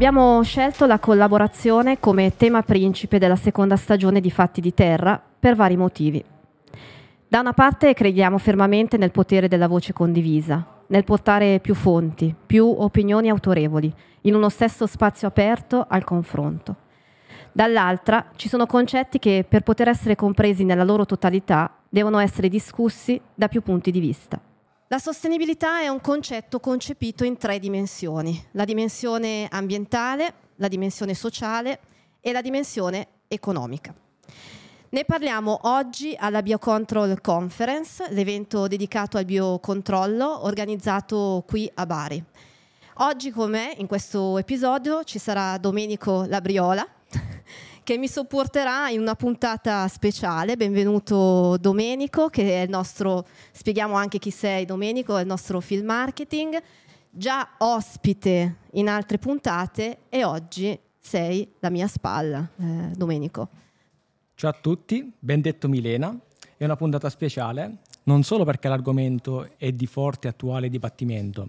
Abbiamo scelto la collaborazione come tema principe della seconda stagione di Fatti di Terra per vari motivi. Da una parte crediamo fermamente nel potere della voce condivisa, nel portare più fonti, più opinioni autorevoli, in uno stesso spazio aperto al confronto. Dall'altra ci sono concetti che per poter essere compresi nella loro totalità devono essere discussi da più punti di vista. La sostenibilità è un concetto concepito in tre dimensioni, la dimensione ambientale, la dimensione sociale e la dimensione economica. Ne parliamo oggi alla Biocontrol Conference, l'evento dedicato al biocontrollo organizzato qui a Bari. Oggi con me in questo episodio ci sarà Domenico Labriola, che mi sopporterà in una puntata speciale. Benvenuto Domenico, che è il nostro, spieghiamo anche chi sei Domenico, è il nostro film marketing, già ospite in altre puntate e oggi sei la mia spalla, eh, Domenico. Ciao a tutti, ben detto Milena, è una puntata speciale non solo perché l'argomento è di forte attuale dibattimento,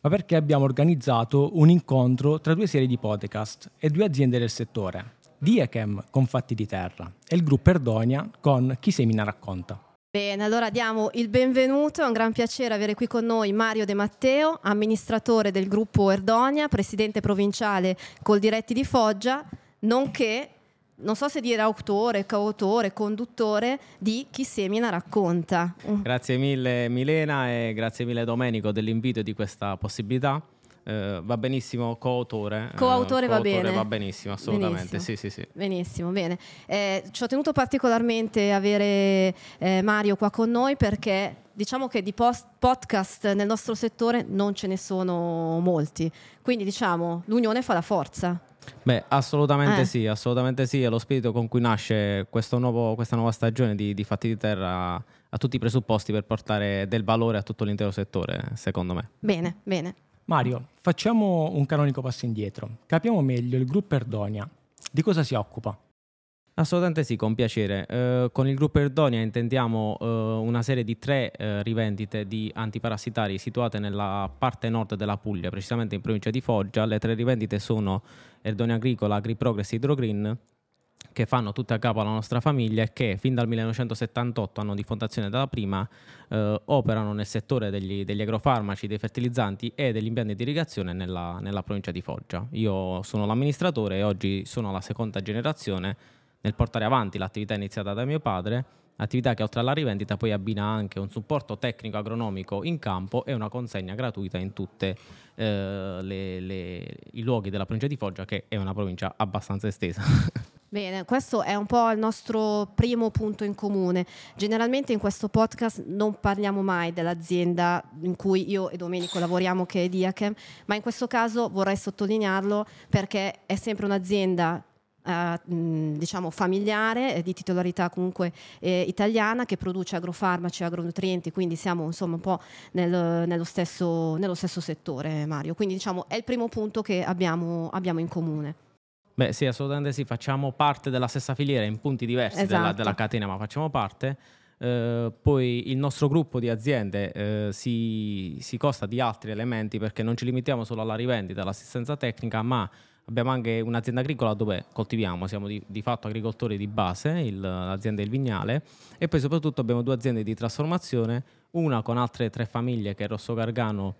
ma perché abbiamo organizzato un incontro tra due serie di podcast e due aziende del settore. Diachem con Fatti di Terra e il gruppo Erdonia con Chi Semina racconta. Bene, allora diamo il benvenuto, è un gran piacere avere qui con noi Mario De Matteo, amministratore del gruppo Erdonia, presidente provinciale col diretti di Foggia, nonché, non so se dire autore, coautore, conduttore di Chi Semina racconta. Grazie mille Milena e grazie mille Domenico dell'invito e di questa possibilità. Eh, va benissimo coautore. Eh, coautore, eh, va bene. Va benissimo, assolutamente. Benissimo. Sì, sì, sì. Benissimo, bene. Eh, ci ho tenuto particolarmente avere eh, Mario qua con noi perché diciamo che di post- podcast nel nostro settore non ce ne sono molti. Quindi diciamo l'unione fa la forza. Beh, assolutamente eh. sì, assolutamente sì. È lo spirito con cui nasce nuovo, questa nuova stagione di, di Fatti di Terra a tutti i presupposti per portare del valore a tutto l'intero settore, secondo me. Bene, bene. Mario, facciamo un canonico passo indietro. Capiamo meglio il gruppo Erdonia. Di cosa si occupa? Assolutamente sì, con piacere. Eh, con il gruppo Erdonia intendiamo eh, una serie di tre eh, rivendite di antiparassitari situate nella parte nord della Puglia, precisamente in provincia di Foggia. Le tre rivendite sono Erdonia Agricola, AgriProgress e Hydrogreen che fanno tutte a capo alla nostra famiglia e che fin dal 1978, anno di fondazione della prima, eh, operano nel settore degli, degli, agrofarmaci, dei fertilizzanti e degli impianti di irrigazione nella, nella provincia di Foggia. Io sono l'amministratore e oggi sono la seconda generazione nel portare avanti l'attività iniziata da mio padre attività che oltre alla rivendita poi abbina anche un supporto tecnico agronomico in campo e una consegna gratuita in tutti eh, i luoghi della provincia di Foggia, che è una provincia abbastanza estesa. Bene, questo è un po' il nostro primo punto in comune. Generalmente in questo podcast non parliamo mai dell'azienda in cui io e Domenico lavoriamo, che è Diachem, ma in questo caso vorrei sottolinearlo perché è sempre un'azienda eh, diciamo familiare, di titolarità comunque eh, italiana, che produce agrofarmaci e agronutrienti, quindi siamo insomma un po' nel, nello, stesso, nello, stesso, settore, Mario. Quindi diciamo è il primo punto che abbiamo, abbiamo in comune. Beh sì, assolutamente sì, facciamo parte della stessa filiera in punti diversi esatto. della, della catena, ma facciamo parte. Uh, poi il nostro gruppo di aziende uh, si, si, costa di altri elementi perché non ci limitiamo solo alla rivendita, all'assistenza tecnica, ma Abbiamo anche un'azienda agricola dove coltiviamo, siamo di, di fatto agricoltori di base, il, l'azienda Il Vignale, e poi soprattutto abbiamo due aziende di trasformazione, una con altre tre famiglie che è Rosso Gargano,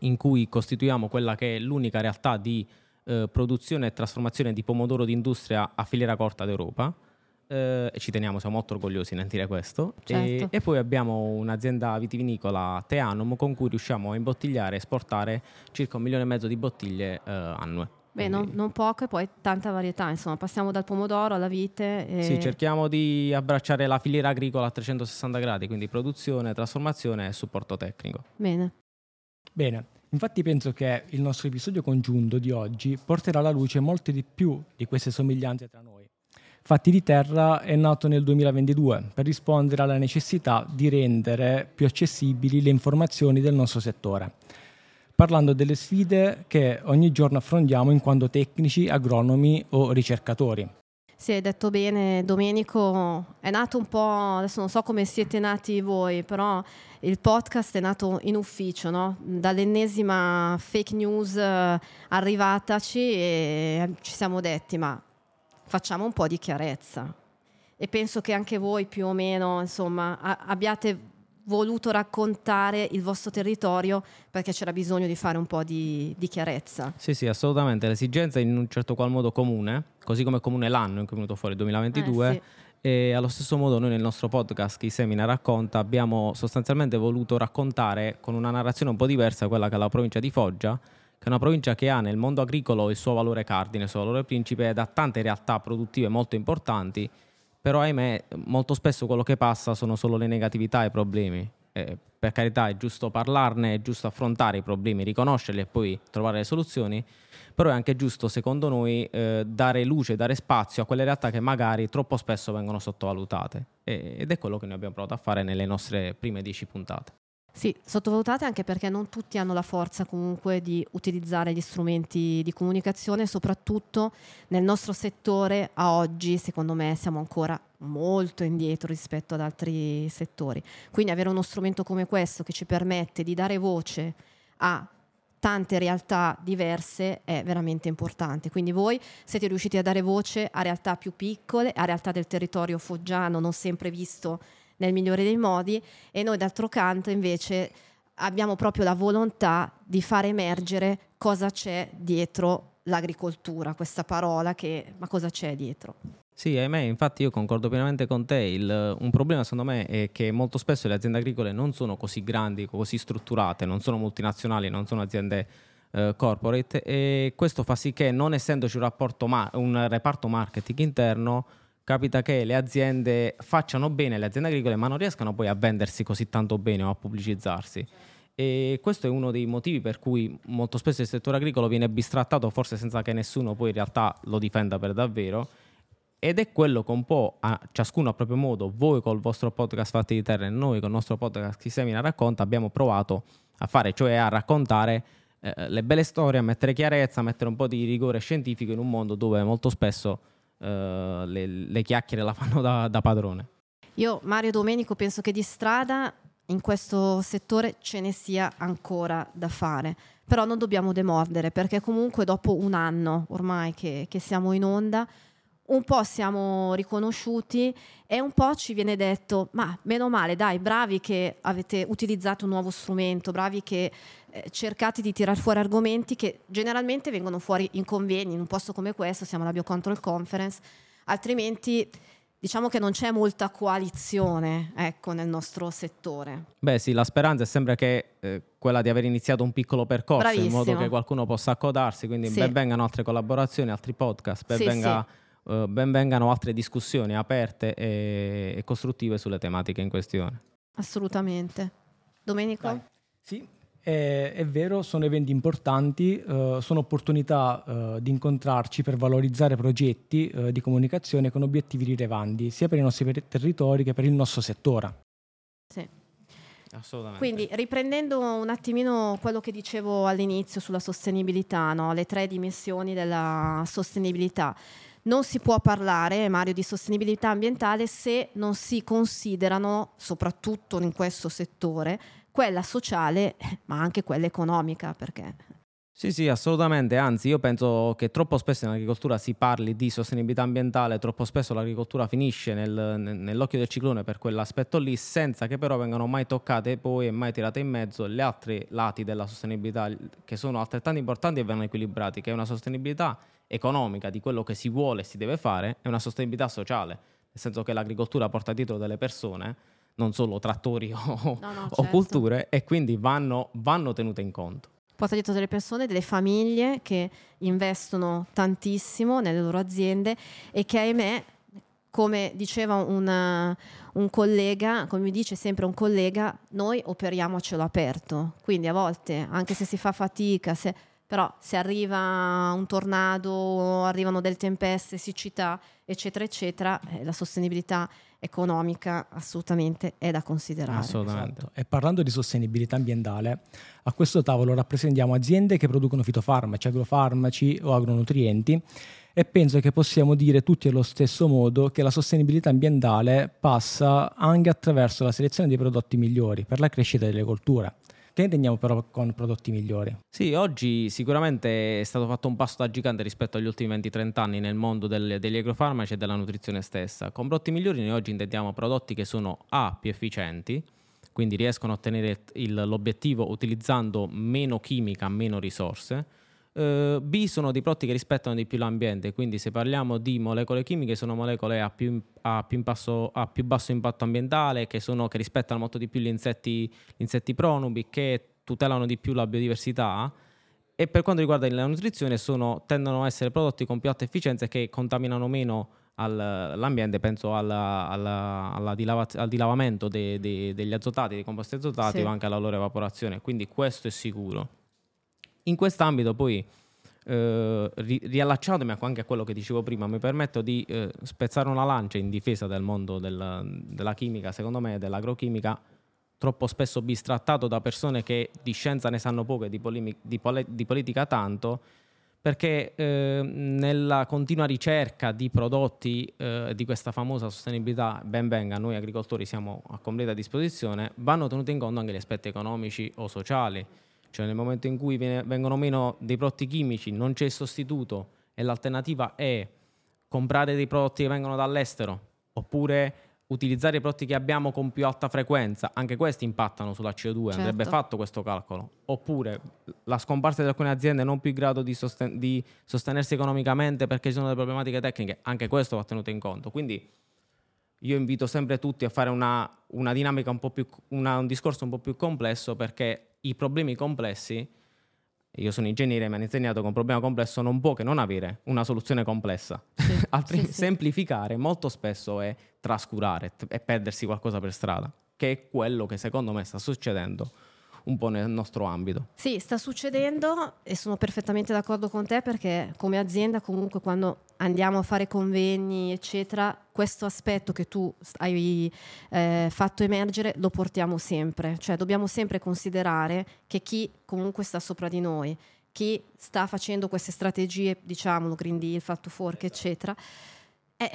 in cui costituiamo quella che è l'unica realtà di eh, produzione e trasformazione di pomodoro d'industria a filiera corta d'Europa. Eh, e ci teniamo, siamo molto orgogliosi nel dire questo. Certo. E, e, poi abbiamo un'azienda vitivinicola Teanum con cui riusciamo a imbottigliare e esportare circa un milione e mezzo di bottiglie eh, annue. Beh, non, non, poco e poi tanta varietà, insomma, passiamo dal pomodoro alla vite. E... Sì, cerchiamo di abbracciare la filiera agricola a 360 gradi, quindi produzione, trasformazione e supporto tecnico. Bene. Bene, infatti penso che il nostro episodio congiunto di oggi porterà alla luce molte di più di queste somiglianze tra noi. Fatti di Terra è nato nel 2022 per rispondere alla necessità di rendere più accessibili le informazioni del nostro settore parlando delle sfide che ogni giorno affrontiamo in quanto tecnici, agronomi o ricercatori. Sì, hai detto bene, Domenico è nato un po', adesso non so come siete nati voi, però il podcast è nato in ufficio, no? dall'ennesima fake news eh, arrivataci e ci siamo detti ma facciamo un po' di chiarezza. E penso che anche voi più o meno insomma, abbiate voluto raccontare il vostro territorio perché c'era bisogno di fare un po' di, di, chiarezza. Sì, sì, assolutamente. L'esigenza è in un certo qual modo comune, così come comune l'anno in cui è venuto fuori il 2022. Eh, sì. E allo stesso modo noi nel nostro podcast Chi Semina racconta abbiamo sostanzialmente voluto raccontare con una narrazione un po' diversa quella che è la provincia di Foggia, che è una provincia che ha nel mondo agricolo il suo valore cardine, il suo valore principe ed ha tante realtà produttive molto importanti però ahimè molto spesso quello che passa sono solo le negatività e i problemi. Eh, per carità è giusto parlarne, è giusto affrontare i problemi, riconoscerli e poi trovare le soluzioni, però è anche giusto secondo noi eh, dare luce, dare spazio a quelle realtà che magari troppo spesso vengono sottovalutate e, ed è quello che noi abbiamo provato a fare nelle nostre prime dieci puntate. Sì, sottovalutate anche perché non tutti hanno la forza comunque di utilizzare gli strumenti di comunicazione, soprattutto nel nostro settore a oggi, secondo me, siamo ancora molto indietro rispetto ad altri settori. Quindi avere uno strumento come questo che ci permette di dare voce a tante realtà diverse è veramente importante. Quindi voi siete riusciti a dare voce a realtà più piccole, a realtà del territorio foggiano non sempre visto nel migliore dei modi e noi d'altro canto invece abbiamo proprio la volontà di far emergere cosa c'è dietro l'agricoltura, questa parola che ma cosa c'è dietro? Sì, ahimè, infatti io concordo pienamente con te. Il, un problema secondo me è che molto spesso le aziende agricole non sono così grandi, così strutturate, non sono multinazionali, non sono aziende eh, corporate e questo fa sì che non essendoci un, ma- un reparto marketing interno capita che le aziende facciano bene, le aziende agricole, ma non riescano poi a vendersi così tanto bene o a pubblicizzarsi. E questo è uno dei motivi per cui molto spesso il settore agricolo viene bistrattato, forse senza che nessuno poi in realtà lo difenda per davvero. Ed è quello che un po' a ciascuno a proprio modo, voi col vostro podcast Fatti di Terra e noi col nostro podcast Chi Semina Racconta abbiamo provato a fare, cioè a raccontare eh, le belle storie, a mettere chiarezza, a mettere un po' di rigore scientifico in un mondo dove molto spesso eh, le, le, chiacchiere la fanno da, da padrone. Io, Mario Domenico, penso che di strada in questo settore ce ne sia ancora da fare, però non dobbiamo demordere perché comunque dopo un anno ormai che, che siamo in onda un po' siamo riconosciuti e un po' ci viene detto, ma meno male, dai, bravi che avete utilizzato un nuovo strumento, bravi che eh, cercate di tirar fuori argomenti che generalmente vengono fuori in convegni, in un posto come questo, siamo alla Biocontrol Conference, altrimenti diciamo che non c'è molta coalizione ecco, nel nostro settore. Beh sì, la speranza è sempre che eh, quella di aver iniziato un piccolo percorso Bravissimo. in modo che qualcuno possa accodarsi, quindi sì. ben vengano altre collaborazioni, altri podcast, ben sì, venga... Sì eh, ben vengano altre discussioni aperte e, e, costruttive sulle tematiche in questione. Assolutamente. Domenico? Dai. Sì, è, è, vero, sono eventi importanti, uh, sono opportunità uh, di incontrarci per valorizzare progetti uh, di comunicazione con obiettivi rilevanti, sia per i nostri territori che per il nostro settore. Sì. Assolutamente. Quindi riprendendo un attimino quello che dicevo all'inizio sulla sostenibilità, no? le tre dimensioni della sostenibilità non si può parlare, Mario, di sostenibilità ambientale se non si considerano, soprattutto in questo settore, quella sociale, ma anche quella economica, perché sì, sì, assolutamente. Anzi, io penso che troppo spesso in agricoltura si parli di sostenibilità ambientale, troppo spesso l'agricoltura finisce nel, nell'occhio del ciclone per quell'aspetto lì, senza che però vengano mai toccate poi e mai tirate in mezzo gli altri lati della sostenibilità che sono altrettanto importanti e vanno equilibrati, che è una sostenibilità economica di quello che si vuole e si deve fare e una sostenibilità sociale, nel senso che l'agricoltura porta dietro delle persone, non solo trattori o, no, no, certo. o culture, e quindi vanno, vanno tenute in conto. Porta dietro delle persone, delle famiglie che investono tantissimo nelle loro aziende e che ahimè, come diceva una, un collega, come mi dice sempre un collega, noi operiamo a cielo aperto, quindi a volte anche se si fa fatica, se, però se arriva un tornado, arrivano delle tempeste, siccità, eccetera, eccetera, eh, la sostenibilità economica assolutamente è da considerare. Assolutamente. Esatto. E parlando di sostenibilità ambientale, a questo tavolo rappresentiamo aziende che producono fitofarmaci, agrofarmaci o agronutrienti e penso che possiamo dire tutti allo stesso modo che la sostenibilità ambientale passa anche attraverso la selezione dei prodotti migliori per la crescita delle colture. Che intendiamo però con prodotti migliori? Sì, oggi sicuramente è stato fatto un passo da gigante rispetto agli ultimi 20-30 anni nel mondo del, degli agrofarmaci e della nutrizione stessa. Con prodotti migliori noi oggi intendiamo prodotti che sono A più efficienti, quindi riescono a ottenere il, l'obiettivo utilizzando meno chimica, meno risorse. Uh, B sono dei prodotti che rispettano di più l'ambiente, quindi se parliamo di molecole chimiche sono molecole a più, a più, impasso, a più basso impatto ambientale, che, sono, che, rispettano molto di più gli insetti, gli insetti pronubi, che tutelano di più la biodiversità. E per quanto riguarda la nutrizione sono, tendono a essere prodotti con più alta efficienza che contaminano meno all'ambiente, penso alla, alla, alla dilava, al dilavamento de, de, degli azotati, dei composti azotati sì. o anche alla loro evaporazione, quindi questo è sicuro. In quest'ambito poi, eh, ri- riallacciandomi anche a quello che dicevo prima, mi permetto di eh, spezzare una lancia in difesa del mondo del, della chimica, secondo me, dell'agrochimica, troppo spesso bistrattato da persone che di scienza ne sanno poco e di, polimi- di, pole- di politica tanto, perché eh, nella continua ricerca di prodotti eh, di questa famosa sostenibilità, ben venga, noi agricoltori siamo a completa disposizione, vanno tenuti in conto anche gli aspetti economici o sociali cioè nel momento in cui viene, vengono meno dei prodotti chimici, non c'è sostituto e l'alternativa è comprare dei prodotti che vengono dall'estero oppure utilizzare i prodotti che abbiamo con più alta frequenza, anche questi impattano sulla CO2, certo. andrebbe fatto questo calcolo. Oppure la scomparsa di alcune aziende non più in grado di, sosten- di sostenersi economicamente perché ci sono delle problematiche tecniche, anche questo va tenuto in conto. Quindi io invito sempre tutti a fare una, una dinamica un po' più, una, un discorso un po' più complesso perché i problemi complessi, io sono ingegnere e mi hanno insegnato che un problema complesso non può che non avere una soluzione complessa. Sì, Altrimenti sì, semplificare molto spesso è trascurare e perdersi qualcosa per strada, che è quello che secondo me sta succedendo un po' nel nostro ambito. Sì, sta succedendo e sono perfettamente d'accordo con te perché come azienda comunque quando andiamo a fare convegni eccetera, questo aspetto che tu hai eh, fatto emergere lo portiamo sempre, cioè dobbiamo sempre considerare che chi comunque sta sopra di noi, chi sta facendo queste strategie, diciamo, Green Deal, Fatto Fork, eccetera, eh,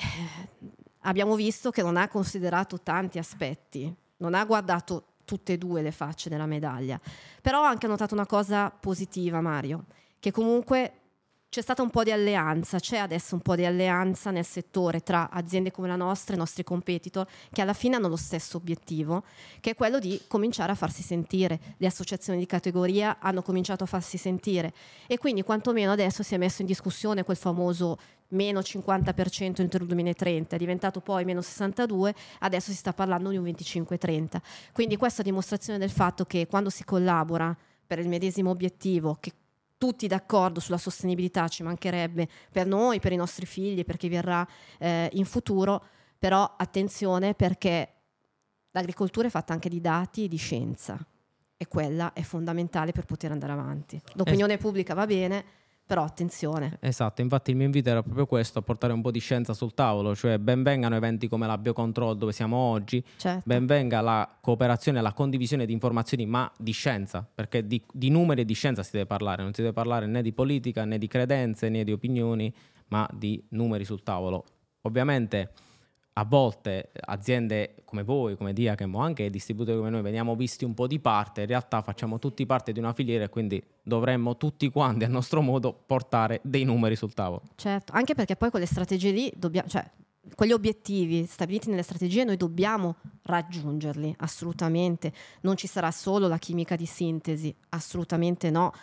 abbiamo visto che non ha considerato tanti aspetti, non ha guardato tutte e due le facce della medaglia. Però ho anche notato una cosa positiva, Mario, che comunque c'è stata un po' di alleanza, c'è adesso un po' di alleanza nel settore tra aziende come la nostra e i nostri competitor che alla fine hanno lo stesso obiettivo, che è quello di cominciare a farsi sentire. Le associazioni di categoria hanno cominciato a farsi sentire e quindi quantomeno adesso si è messo in discussione quel famoso meno 50% entro il 2030, è diventato poi meno 62, adesso si sta parlando di un 25-30. Quindi questa è dimostrazione del fatto che quando si collabora per il medesimo obiettivo, che tutti d'accordo sulla sostenibilità, ci mancherebbe per noi, per i nostri figli, per chi verrà eh, in futuro, però attenzione perché l'agricoltura è fatta anche di dati e di scienza e quella è fondamentale per poter andare avanti. L'opinione pubblica va bene, però attenzione. Esatto, infatti il mio invito era proprio questo, a portare un po' di scienza sul tavolo, cioè ben vengano eventi come la Biocontrol dove siamo oggi, certo. ben venga la cooperazione, la condivisione di informazioni, ma di scienza, perché di, di, numeri e di scienza si deve parlare, non si deve parlare né di politica, né di credenze, né di opinioni, ma di numeri sul tavolo. Ovviamente a volte aziende come voi, come Diachem o anche distributori come noi veniamo visti un po' di parte, in realtà facciamo tutti parte di una filiera e quindi dovremmo tutti quanti a nostro modo portare dei numeri sul tavolo. Certo, anche perché poi quelle strategie lì dobbiamo, cioè quegli obiettivi stabiliti nelle strategie noi dobbiamo raggiungerli assolutamente, non ci sarà solo la chimica di sintesi, assolutamente no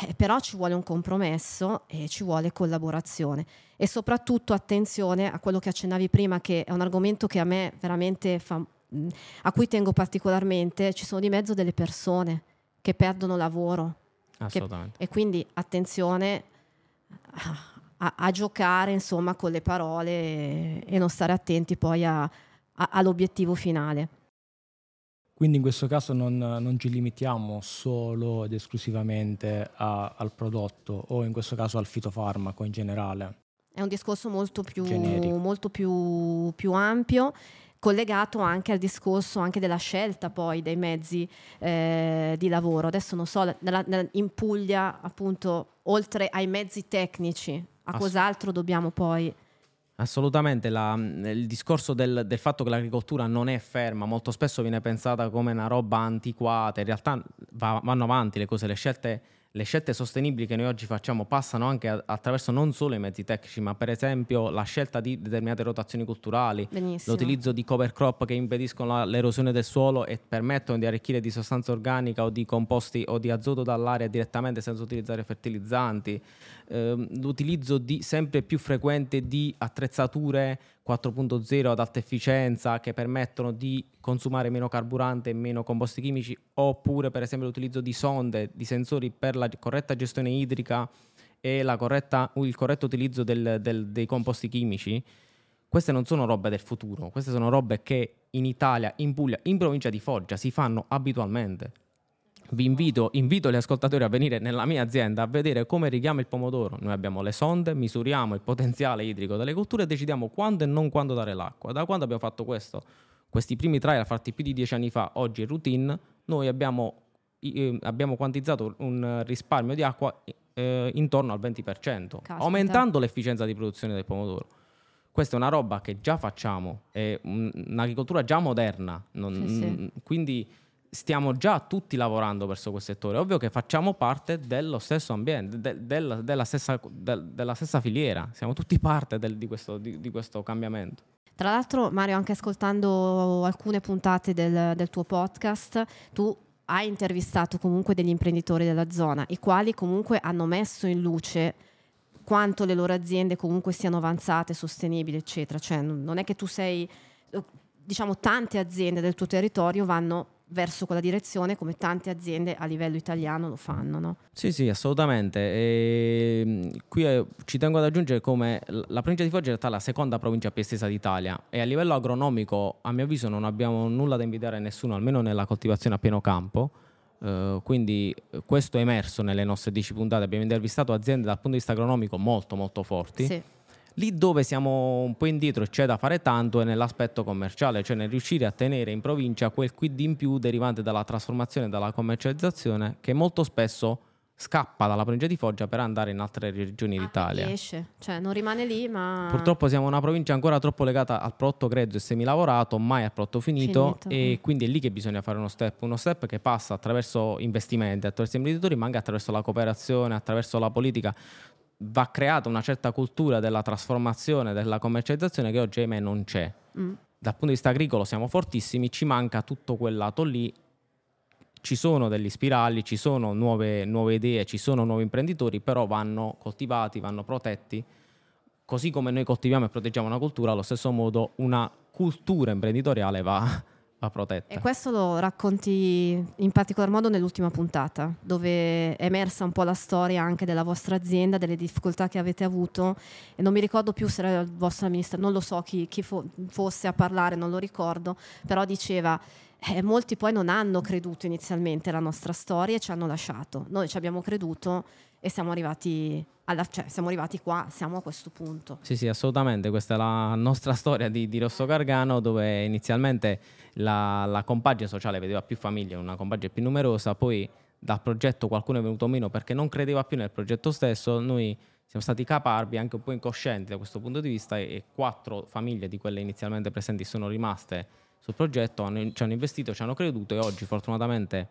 eh, però ci vuole un compromesso e ci vuole collaborazione e soprattutto attenzione a quello che accennavi prima, che è un argomento che a me veramente fa, a cui tengo particolarmente, ci sono di mezzo delle persone che perdono lavoro. Assolutamente. Che, e quindi attenzione a, a, giocare insomma con le parole e, e non stare attenti poi a, all'obiettivo finale. Quindi in questo caso non, non ci limitiamo solo ed esclusivamente a, al prodotto o in questo caso al fitofarmaco in generale. È un discorso molto più, molto più, più ampio collegato anche al discorso anche della scelta poi dei mezzi eh, di lavoro. Adesso non so, nella, nella, in Puglia appunto oltre ai mezzi tecnici, a Ass- cos'altro dobbiamo poi... Assolutamente, la, il discorso del, del, fatto che l'agricoltura non è ferma, molto spesso viene pensata come una roba antiquata, in realtà va, vanno avanti le cose, le scelte le scelte sostenibili che noi oggi facciamo passano anche attraverso non solo i mezzi tecnici, ma per esempio la scelta di determinate rotazioni culturali, Benissimo. l'utilizzo di cover crop che impediscono l'erosione del suolo e permettono di arricchire di sostanza organica o di composti o di azoto dall'aria direttamente senza utilizzare fertilizzanti, ehm, l'utilizzo di, sempre più frequente di attrezzature 4.0 ad alta efficienza che permettono di consumare meno carburante e meno composti chimici, oppure per esempio l'utilizzo di sonde, di sensori per la corretta gestione idrica e corretta, il corretto utilizzo del, del, dei composti chimici, queste non sono robe del futuro, queste sono robe che in Italia, in Puglia, in provincia di Foggia si fanno abitualmente vi invito, invito, gli ascoltatori a venire nella mia azienda a vedere come richiama il pomodoro. Noi abbiamo le sonde, misuriamo il potenziale idrico delle colture e decidiamo quando e non quando dare l'acqua. Da quando abbiamo fatto questo, questi primi trial fatti più di dieci anni fa, oggi è routine, noi abbiamo, eh, abbiamo quantizzato un risparmio di acqua eh, intorno al 20%, Caspita. aumentando l'efficienza di produzione del pomodoro. Questa è una roba che già facciamo, è un'agricoltura già moderna, non, sì, sì. quindi stiamo già tutti lavorando verso quel settore. Ovvio che facciamo parte dello stesso ambiente, de, del, della, stessa, de, della, stessa, filiera, siamo tutti parte del, di, questo, di, di, questo, cambiamento. Tra l'altro, Mario, anche ascoltando alcune puntate del, del tuo podcast, tu hai intervistato comunque degli imprenditori della zona, i quali comunque hanno messo in luce quanto le loro aziende comunque siano avanzate, sostenibili, eccetera. Cioè, non è che tu sei, diciamo, tante aziende del tuo territorio vanno verso quella direzione come tante aziende a livello italiano lo fanno. No? Sì, sì, assolutamente. E, mm, qui eh, ci tengo ad aggiungere come la provincia di Foggia è in realtà la seconda provincia più estesa d'Italia e a livello agronomico a mio avviso non abbiamo nulla da invidiare a nessuno, almeno nella coltivazione a pieno campo. Uh, quindi questo è emerso nelle nostre 10 puntate. Abbiamo intervistato aziende dal punto di vista agronomico molto molto forti. Sì Lì dove siamo un po' indietro e c'è da fare tanto è nell'aspetto commerciale, cioè nel riuscire a tenere in provincia quel quid in più derivante dalla trasformazione e dalla commercializzazione che molto spesso scappa dalla provincia di Foggia per andare in altre regioni ah, d'Italia. Esce, cioè non rimane lì, ma purtroppo siamo una provincia ancora troppo legata al prodotto grezzo e semilavorato, mai al prodotto finito, finito. e mm. quindi è lì che bisogna fare uno step, uno step che passa attraverso investimenti, attraverso imprenditori, ma anche attraverso la cooperazione, attraverso la politica va creata una certa cultura della trasformazione, della commercializzazione che oggi ahimè non c'è. Mm. Dal punto di vista agricolo siamo fortissimi, ci manca tutto quel lato lì. Ci sono degli spirali, ci sono nuove, nuove idee, ci sono nuovi imprenditori, però vanno coltivati, vanno protetti. Così come noi coltiviamo e proteggiamo una cultura, allo stesso modo una cultura imprenditoriale va, va protetta. E questo lo racconti in particolar modo nell'ultima puntata, dove è emersa un po' la storia anche della vostra azienda, delle difficoltà che avete avuto e non mi ricordo più se era il vostro ministro, non lo so chi, chi fo- fosse a parlare, non lo ricordo, però diceva eh, molti poi non hanno creduto inizialmente alla nostra storia e ci hanno lasciato. Noi ci abbiamo creduto e siamo arrivati, alla, cioè, siamo arrivati qua, siamo a questo punto. Sì, sì, assolutamente. Questa è la nostra storia di, di Rosso Gargano, dove inizialmente la, la, compagine sociale vedeva più famiglie, una compagine più numerosa, poi dal progetto qualcuno è venuto meno perché non credeva più nel progetto stesso, noi siamo stati caparbi, anche un po' incoscienti da questo punto di vista, e, e quattro famiglie di quelle inizialmente presenti sono rimaste sul progetto, hanno, ci hanno investito, ci hanno creduto e oggi fortunatamente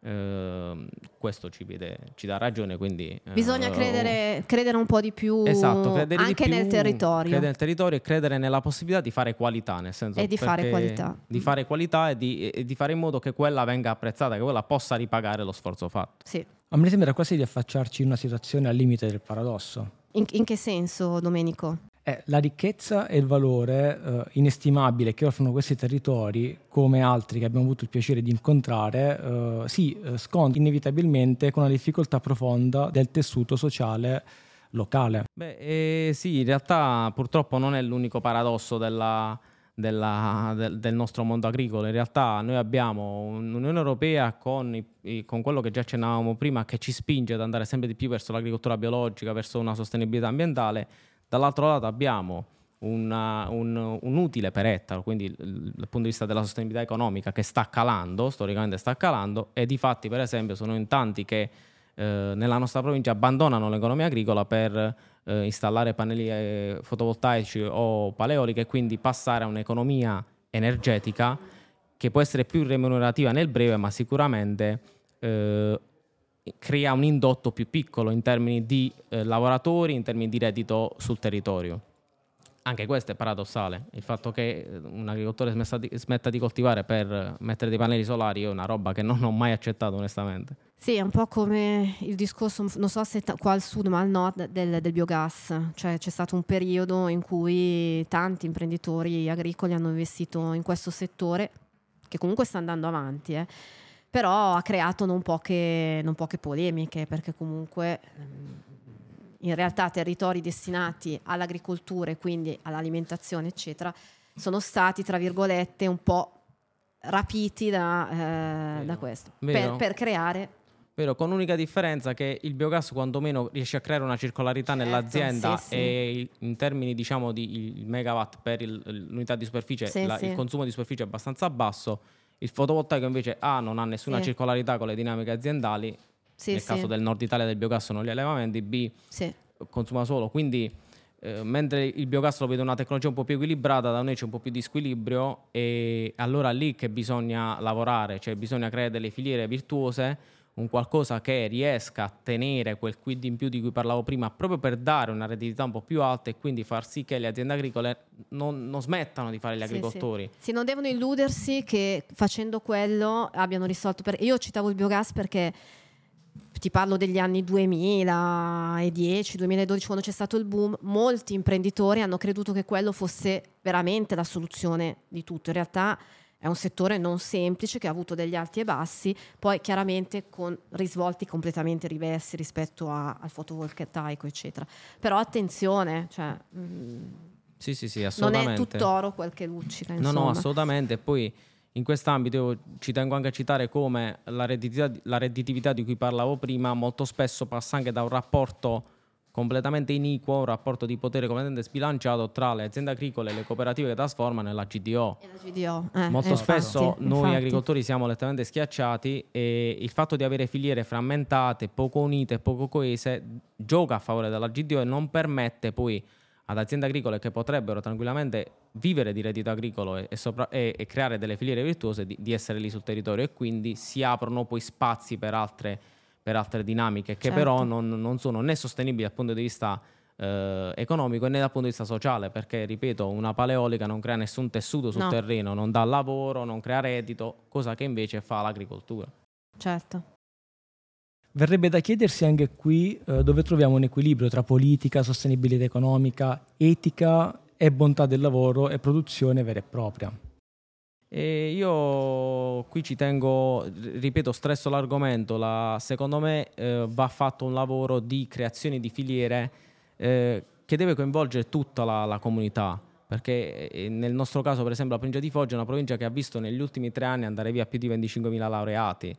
Uh, questo ci, vede, ci, dà ragione. Quindi, Bisogna uh, credere, credere, un po' di più esatto, anche più, nel territorio. Credere nel territorio e credere nella possibilità di fare qualità, nel senso e di fare qualità. Di fare qualità e di, e di, fare in modo che quella venga apprezzata, che quella possa ripagare lo sforzo fatto. Sì. A me sembra quasi di affacciarci in una situazione al limite del paradosso. In, in che senso, Domenico? È la ricchezza e il valore eh, inestimabile che offrono questi territori, come altri che abbiamo avuto il piacere di incontrare, eh, si eh, scontra inevitabilmente con una difficoltà profonda del tessuto sociale locale. Beh, eh, sì, in realtà purtroppo non è l'unico paradosso della, della, del, del, nostro mondo agricolo. In realtà noi abbiamo un'Unione Europea con, i, con, quello che già accennavamo prima che ci spinge ad andare sempre di più verso l'agricoltura biologica, verso una sostenibilità ambientale. Dall'altro lato abbiamo una, un, un, utile per ettaro, quindi dal punto di vista della sostenibilità economica che sta calando, storicamente sta calando e di fatti per esempio sono in tanti che eh, nella nostra provincia abbandonano l'economia agricola per eh, installare pannelli eh, fotovoltaici o paleoliche e quindi passare a un'economia energetica che può essere più remunerativa nel breve, ma sicuramente eh, crea un indotto più piccolo in termini di eh, lavoratori, in termini di reddito sul territorio. Anche questo è paradossale, il fatto che eh, un agricoltore di, smetta di coltivare per mettere dei pannelli solari è una roba che non ho mai accettato onestamente. Sì, è un po' come il discorso, non so se qua al sud ma al nord, del, del, biogas. Cioè c'è stato un periodo in cui tanti imprenditori agricoli hanno investito in questo settore, che comunque sta andando avanti, eh. Però ha creato non poche, non poche, polemiche, perché comunque ehm, in realtà territori destinati all'agricoltura e quindi all'alimentazione, eccetera, sono stati, tra virgolette, un po' rapiti da, eh, da questo, per, per creare Vero, con l'unica differenza che il biogas quantomeno riesce a creare una circolarità certo, nell'azienda sì, sì. e in termini diciamo di megawatt per il, l'unità di superficie, sì, la, il consumo di superficie è abbastanza basso. Il fotovoltaico invece A non ha nessuna circolarità con le dinamiche aziendali, nel caso del nord Italia del biogas sono gli allevamenti, B consuma solo, quindi eh, mentre il biogas lo vede una tecnologia un po' più equilibrata, da noi c'è un po' più di squilibrio e allora lì che bisogna lavorare, cioè bisogna creare delle filiere virtuose un qualcosa che riesca a tenere quel quid in più di cui parlavo prima, proprio per dare una redditività un po' più alta e quindi far sì che le aziende agricole non, non smettano di fare gli sì, agricoltori. Sì. sì. non devono illudersi che facendo quello abbiano risolto. Per... Io citavo il biogas perché ti parlo degli anni 2010, 2012, quando c'è stato il boom, molti imprenditori hanno creduto che quello fosse veramente la soluzione di tutto. In realtà è un settore non semplice che ha avuto degli alti e bassi, poi chiaramente con risvolti completamente diversi rispetto a, al fotovoltaico, eccetera. Però attenzione, cioè, mh, mm, sì, sì, sì, assolutamente. non è tutt'oro quel che luccica. Insomma. No, no, assolutamente. Poi in quest'ambito ci tengo anche a citare come la redditività, la redditività di cui parlavo prima molto spesso passa anche da un rapporto completamente iniquo, un rapporto di potere completamente sbilanciato tra le aziende agricole e le cooperative che trasformano e la GDO. E la GDO. Eh, Molto spesso infatti, noi infatti. agricoltori siamo letteralmente schiacciati e il fatto di avere filiere frammentate, poco unite, poco coese, gioca a favore della GDO e non permette poi ad aziende agricole che potrebbero tranquillamente vivere di reddito agricolo e, sopra- e, e creare delle filiere virtuose di, di essere lì sul territorio e quindi si aprono poi spazi per altre per altre dinamiche che certo. però non, non, sono né sostenibili dal punto di vista eh, economico né dal punto di vista sociale perché ripeto una paleolica non crea nessun tessuto sul no. terreno non dà lavoro non crea reddito cosa che invece fa l'agricoltura certo Verrebbe da chiedersi anche qui eh, dove troviamo un equilibrio tra politica, sostenibilità economica, etica e bontà del lavoro e produzione vera e propria. E io qui ci tengo, ripeto, stresso l'argomento, la, secondo me eh, va fatto un lavoro di creazione di filiere eh, che deve coinvolgere tutta la, la comunità, perché eh, nel nostro caso per esempio la provincia di Foggia è una provincia che ha visto negli ultimi tre anni andare via più di 25.000 laureati.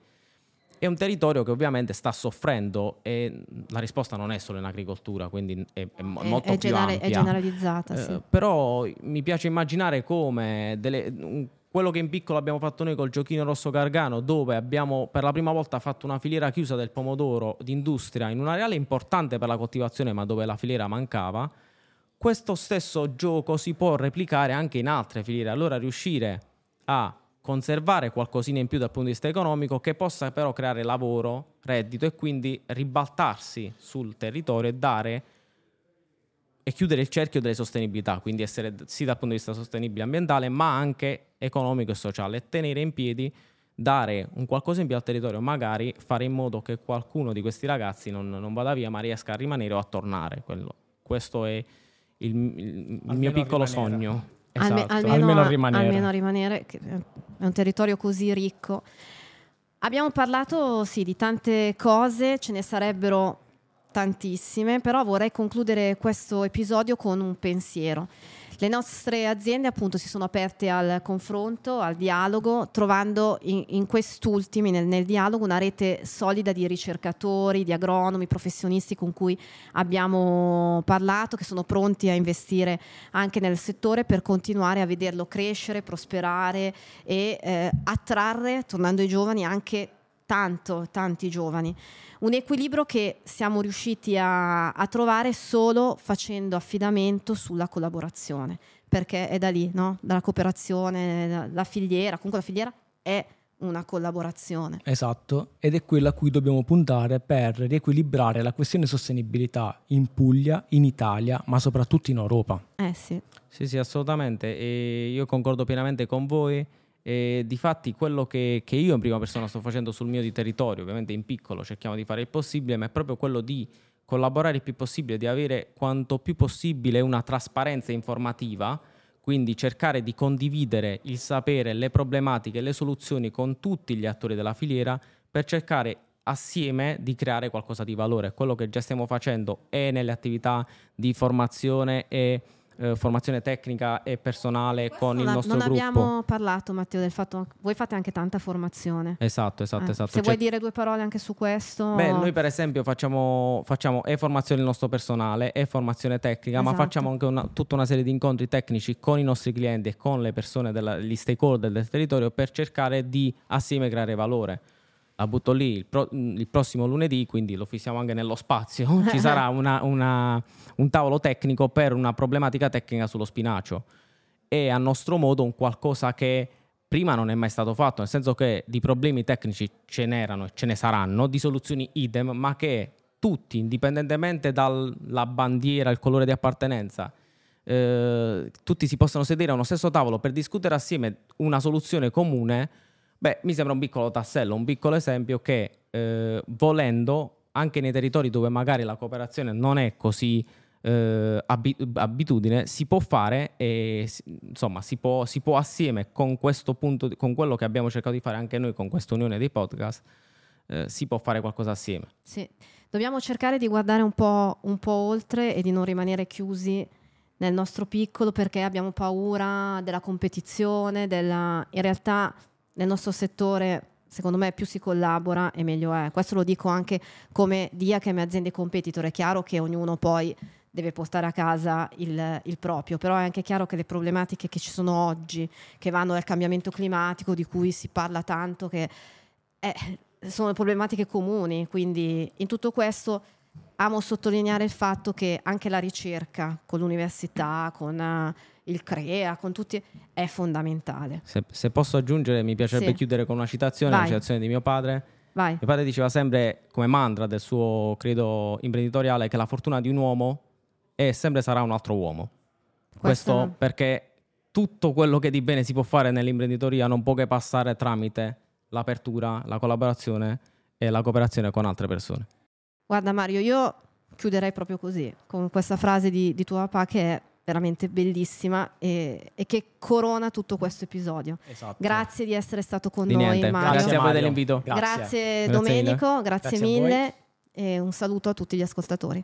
È un territorio che ovviamente sta soffrendo e la risposta non è solo in agricoltura, quindi è, è molto è, più generale, ampia. È generalizzata, sì. eh, però mi piace immaginare come delle, quello che in piccolo abbiamo fatto noi col giochino rosso Gargano, dove abbiamo per la prima volta fatto una filiera chiusa del pomodoro d'industria in un'areale importante per la coltivazione, ma dove la filiera mancava, questo stesso gioco si può replicare anche in altre filiere. Allora riuscire a conservare qualcosina in più dal punto di vista economico che possa però creare lavoro, reddito e quindi ribaltarsi sul territorio e dare e chiudere il cerchio delle sostenibilità, quindi essere sì dal punto di vista sostenibile ambientale, ma anche economico e sociale, e tenere in piedi, dare un qualcosa in più al territorio, magari fare in modo che qualcuno di questi ragazzi non, non vada via, ma riesca a rimanere o a tornare. Quello. Questo è il, il, il mio piccolo rimanere. sogno. Esatto. Alme, almeno, almeno, rimanere. almeno rimanere, è un territorio così ricco. Abbiamo parlato sì, di tante cose, ce ne sarebbero tantissime, però vorrei concludere questo episodio con un pensiero. Le nostre aziende appunto si sono aperte al confronto, al dialogo, trovando in, in quest'ultimi, nel, nel, dialogo, una rete solida di ricercatori, di agronomi, professionisti con cui abbiamo parlato, che sono pronti a investire anche nel settore per continuare a vederlo crescere, prosperare e eh, attrarre, tornando ai giovani, anche tanto, tanti giovani. Un equilibrio che siamo riusciti a, a trovare solo facendo affidamento sulla collaborazione, perché è da lì, no? dalla cooperazione, la, la filiera, comunque la filiera è una collaborazione. Esatto, ed è quella a cui dobbiamo puntare per riequilibrare la questione sostenibilità in Puglia, in Italia, ma soprattutto in Europa. Eh sì. Sì, sì, assolutamente. E io concordo pienamente con voi. E difatti quello che, che, io in prima persona sto facendo sul mio territorio, ovviamente in piccolo cerchiamo di fare il possibile, ma è proprio quello di collaborare il più possibile, di avere quanto più possibile una trasparenza informativa, quindi cercare di condividere il sapere, le problematiche, le soluzioni con tutti gli attori della filiera per cercare assieme di creare qualcosa di valore. Quello che già stiamo facendo è nelle attività di formazione e eh, formazione tecnica e personale Questo con il nostro non gruppo. Non abbiamo parlato Matteo del fatto che voi fate anche tanta formazione. Esatto, esatto, eh. esatto. Se cioè, vuoi dire due parole anche su questo. Beh, noi per esempio facciamo, facciamo e formazione del nostro personale e formazione tecnica, esatto. ma facciamo anche una, tutta una serie di incontri tecnici con i nostri clienti e con le persone, della, gli stakeholder del territorio per cercare di assieme creare valore la butto lì il, pro, il, prossimo lunedì, quindi lo fissiamo anche nello spazio, ci sarà una, una, un tavolo tecnico per una problematica tecnica sullo spinacio. E a nostro modo un qualcosa che prima non è mai stato fatto, nel senso che di problemi tecnici ce n'erano e ce ne saranno, di soluzioni idem, ma che tutti, indipendentemente dalla bandiera, il colore di appartenenza, eh, tutti si possono sedere a uno stesso tavolo per discutere assieme una soluzione comune Beh, mi sembra un piccolo tassello, un piccolo esempio che eh, volendo anche nei territori dove magari la cooperazione non è così eh, abitudine, si può fare e insomma si può, si può assieme con questo punto, con quello che abbiamo cercato di fare anche noi con questa unione dei podcast, eh, si può fare qualcosa assieme. Sì, dobbiamo cercare di guardare un po', un po' oltre e di non rimanere chiusi nel nostro piccolo perché abbiamo paura della competizione, della... in realtà nel nostro settore secondo me più si collabora e meglio è. Questo lo dico anche come dia che aziende competitor. È chiaro che ognuno poi deve portare a casa il, il, proprio, però è anche chiaro che le problematiche che ci sono oggi, che vanno dal cambiamento climatico, di cui si parla tanto, che è, sono problematiche comuni, quindi in tutto questo amo sottolineare il fatto che anche la ricerca con l'università, con uh, il CREA, con tutti, è fondamentale. Se, se posso aggiungere, mi piacerebbe sì. chiudere con una citazione, Vai. una citazione di mio padre. Vai. Mio padre diceva sempre, come mantra del suo credo imprenditoriale, che la fortuna di un uomo è sempre sarà un altro uomo. Questo, Questo perché tutto quello che di bene si può fare nell'imprenditoria non può che passare tramite l'apertura, la collaborazione e la cooperazione con altre persone. Guarda Mario, io chiuderei proprio così, con questa frase di, di tuo papà che è veramente bellissima e, e, che corona tutto questo episodio. Esatto. Grazie di essere stato con di noi, niente. Mario. Grazie a voi dell'invito. Grazie, grazie Domenico, grazie, grazie mille e un saluto a tutti gli ascoltatori.